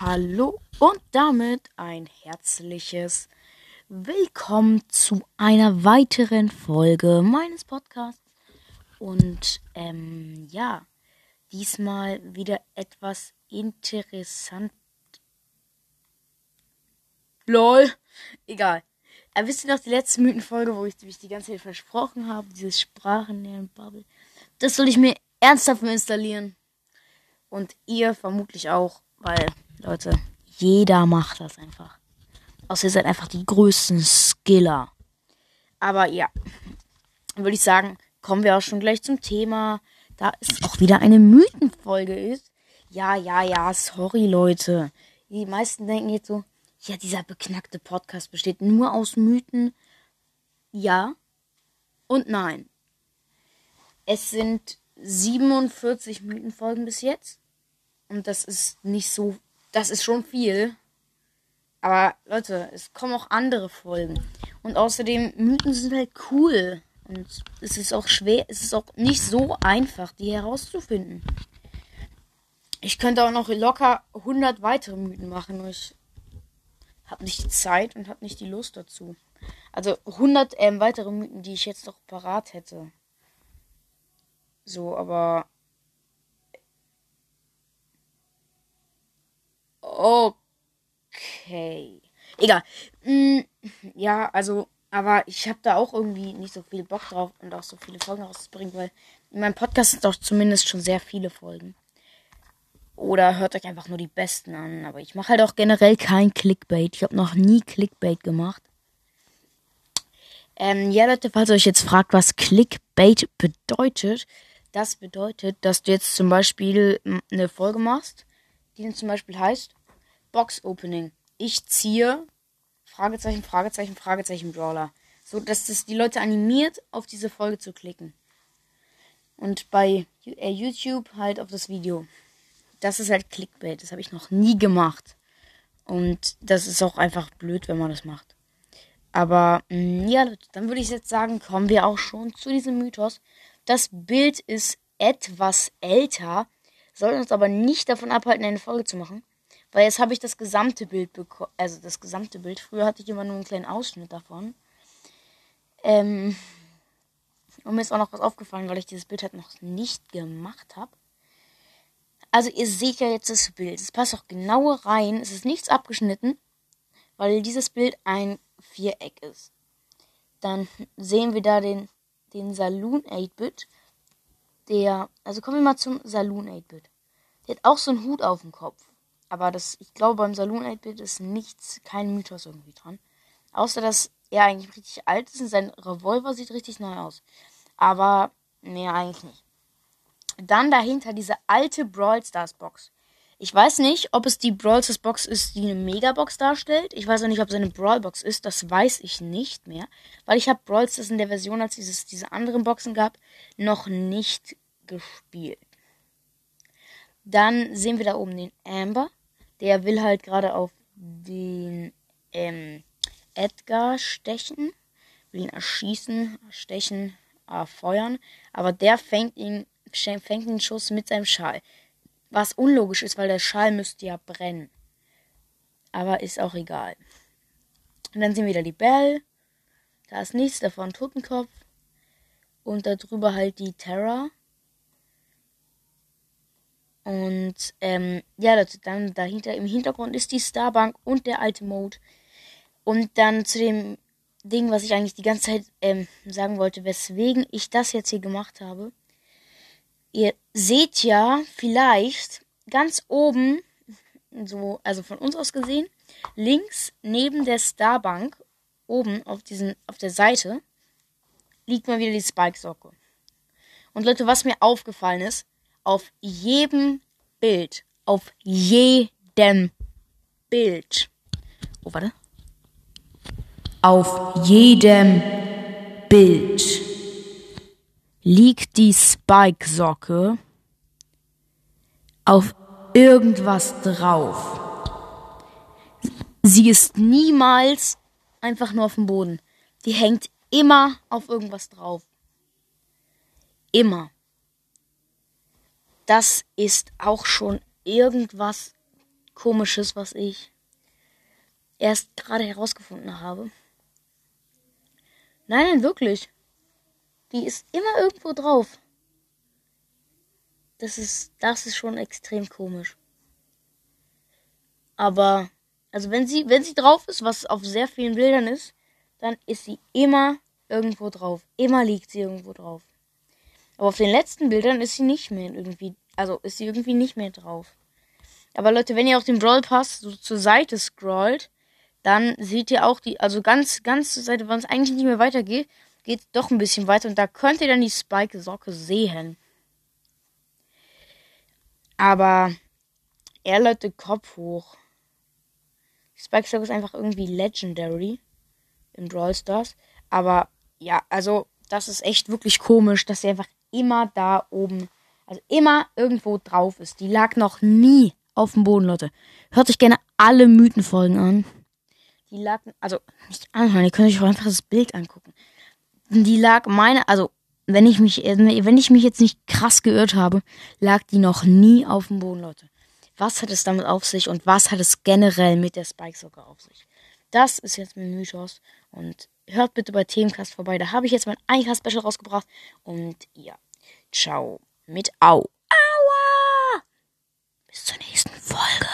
Hallo und damit ein herzliches Willkommen zu einer weiteren Folge meines Podcasts. Und ähm, ja, diesmal wieder etwas interessant. Lol, egal. Aber wisst ihr noch die letzte Mythenfolge, wo ich mich die ganze Zeit versprochen habe, dieses Sprachenlernen Bubble? Das soll ich mir ernsthaft installieren. Und ihr vermutlich auch, weil Leute, jeder macht das einfach. Außer ihr seid einfach die größten Skiller. Aber ja, würde ich sagen, kommen wir auch schon gleich zum Thema. Da es auch wieder eine Mythenfolge ist. Ja, ja, ja, sorry Leute. Die meisten denken jetzt so, ja, dieser beknackte Podcast besteht nur aus Mythen. Ja und nein. Es sind 47 Mythenfolgen bis jetzt. Und das ist nicht so das ist schon viel. Aber Leute, es kommen auch andere Folgen. Und außerdem, Mythen sind halt cool. Und es ist auch schwer, es ist auch nicht so einfach, die herauszufinden. Ich könnte auch noch locker 100 weitere Mythen machen, nur ich habe nicht die Zeit und habe nicht die Lust dazu. Also 100 ähm, weitere Mythen, die ich jetzt noch parat hätte. So, aber Okay. Egal. Mm, ja, also, aber ich habe da auch irgendwie nicht so viel Bock drauf und auch so viele Folgen rauszubringen, weil in meinem Podcast sind doch zumindest schon sehr viele Folgen. Oder hört euch einfach nur die besten an. Aber ich mache halt auch generell kein Clickbait. Ich habe noch nie Clickbait gemacht. Ähm, ja, Leute, falls ihr euch jetzt fragt, was Clickbait bedeutet, das bedeutet, dass du jetzt zum Beispiel eine Folge machst, die dann zum Beispiel heißt Box Opening. Ich ziehe Fragezeichen, Fragezeichen, Fragezeichen Brawler. So dass das die Leute animiert, auf diese Folge zu klicken. Und bei äh, YouTube halt auf das Video. Das ist halt Clickbait. Das habe ich noch nie gemacht. Und das ist auch einfach blöd, wenn man das macht. Aber mh, mm, ja, dann würde ich jetzt sagen, kommen wir auch schon zu diesem Mythos. Das Bild ist etwas älter, soll uns aber nicht davon abhalten, eine Folge zu machen. Weil jetzt habe ich das gesamte Bild bekommen. Also das gesamte Bild. Früher hatte ich immer nur einen kleinen Ausschnitt davon. Ähm, und mir ist auch noch was aufgefallen, weil ich dieses Bild halt noch nicht gemacht habe. Also ihr seht ja jetzt das Bild. Es passt auch genau rein. Es ist nichts abgeschnitten, weil dieses Bild ein Viereck ist. Dann sehen wir da den, den Saloon 8-Bit. Der, also kommen wir mal zum Saloon 8-Bit. Der hat auch so einen Hut auf dem Kopf. Aber das, ich glaube, beim Saloon 8-Bit ist nichts, kein Mythos irgendwie dran. Außer, dass er eigentlich richtig alt ist und sein Revolver sieht richtig neu aus. Aber, nee, eigentlich nicht. Dann dahinter diese alte Brawl Stars Box. Ich weiß nicht, ob es die Brawl Stars Box ist, die eine Megabox darstellt. Ich weiß auch nicht, ob es eine Brawl Box ist. Das weiß ich nicht mehr. Weil ich habe Brawl Stars in der Version, als es diese anderen Boxen gab, noch nicht gespielt. Dann sehen wir da oben den Amber. Der will halt gerade auf den ähm, Edgar stechen, will ihn erschießen, stechen, äh, feuern, aber der fängt ihn, fängt den Schuss mit seinem Schal. Was unlogisch ist, weil der Schal müsste ja brennen. Aber ist auch egal. Und dann sehen wir wieder die Belle. Da ist nichts davon, Totenkopf. Und darüber halt die Terra. Und ähm, ja, dann dahinter im Hintergrund ist die Starbank und der alte Mode. Und dann zu dem Ding, was ich eigentlich die ganze Zeit ähm, sagen wollte, weswegen ich das jetzt hier gemacht habe. Ihr seht ja vielleicht ganz oben, so, also von uns aus gesehen, links neben der Starbank, oben auf diesen, auf der Seite, liegt mal wieder die Spike-Socke. Und Leute, was mir aufgefallen ist, auf jedem Bild. Auf jedem Bild. Oh, warte. Auf jedem Bild liegt die Spike-Socke auf irgendwas drauf. Sie ist niemals einfach nur auf dem Boden. Die hängt immer auf irgendwas drauf. Immer das ist auch schon irgendwas komisches, was ich erst gerade herausgefunden habe. Nein, nein, wirklich. Die ist immer irgendwo drauf. Das ist, das ist schon extrem komisch. Aber, also wenn sie, wenn sie drauf ist, was auf sehr vielen Bildern ist, dann ist sie immer irgendwo drauf. Immer liegt sie irgendwo drauf. Aber auf den letzten Bildern ist sie nicht mehr irgendwie, also ist sie irgendwie nicht mehr drauf. Aber Leute, wenn ihr auf dem Brawl Pass so zur Seite scrollt, dann seht ihr auch die, also ganz, ganz zur Seite, wenn es eigentlich nicht mehr weitergeht, geht es doch ein bisschen weiter und da könnt ihr dann die Spike-Socke sehen. Aber, er Leute, Kopf hoch. Die Spike-Socke ist einfach irgendwie legendary im Brawl Stars. Aber, ja, also, das ist echt wirklich komisch, dass sie einfach immer da oben, also immer irgendwo drauf ist. Die lag noch nie auf dem Boden, Leute. Hört euch gerne alle Mythenfolgen an. Die lag, also nicht anhören, ihr könnt euch einfach das Bild angucken. Die lag meine, also wenn ich mich, wenn ich mich jetzt nicht krass geirrt habe, lag die noch nie auf dem Boden, Leute. Was hat es damit auf sich und was hat es generell mit der Spike-Socke auf sich? Das ist jetzt mein Mythos und hört bitte bei Themencast vorbei. Da habe ich jetzt mein Einkauf-Special rausgebracht und ja, ciao mit Au. Aua! Bis zur nächsten Folge.